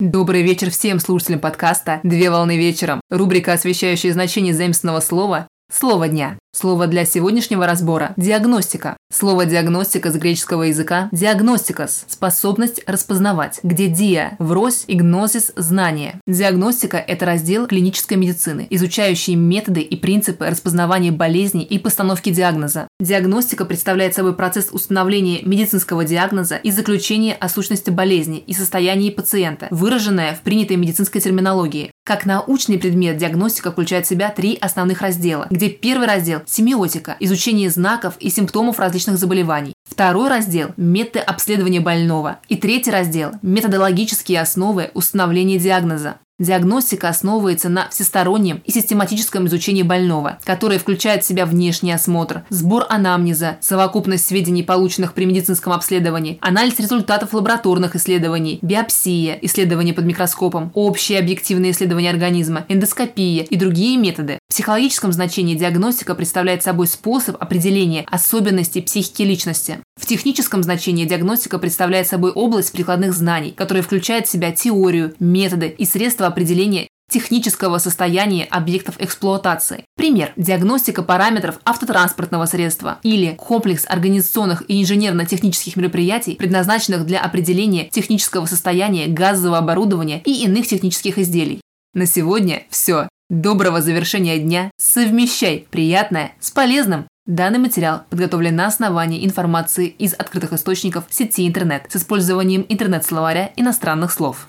Добрый вечер всем слушателям подкаста «Две волны вечером». Рубрика, освещающая значение заимственного слова Слово дня. Слово для сегодняшнего разбора – диагностика. Слово диагностика с греческого языка – диагностикос – способность распознавать, где диа – врозь и гнозис – знание. Диагностика – это раздел клинической медицины, изучающий методы и принципы распознавания болезней и постановки диагноза. Диагностика представляет собой процесс установления медицинского диагноза и заключения о сущности болезни и состоянии пациента, выраженное в принятой медицинской терминологии. Как научный предмет диагностика включает в себя три основных раздела, где первый раздел – семиотика, изучение знаков и симптомов различных заболеваний. Второй раздел – методы обследования больного. И третий раздел – методологические основы установления диагноза. Диагностика основывается на всестороннем и систематическом изучении больного, которое включает в себя внешний осмотр, сбор анамнеза, совокупность сведений, полученных при медицинском обследовании, анализ результатов лабораторных исследований, биопсия, исследования под микроскопом, общее объективное исследование организма, эндоскопия и другие методы. В психологическом значении диагностика представляет собой способ определения особенностей психики личности. В техническом значении диагностика представляет собой область прикладных знаний, которая включает в себя теорию, методы и средства определения технического состояния объектов эксплуатации. Пример. Диагностика параметров автотранспортного средства или комплекс организационных и инженерно-технических мероприятий, предназначенных для определения технического состояния газового оборудования и иных технических изделий. На сегодня все. Доброго завершения дня. Совмещай приятное с полезным. Данный материал подготовлен на основании информации из открытых источников сети интернет с использованием интернет-словаря иностранных слов.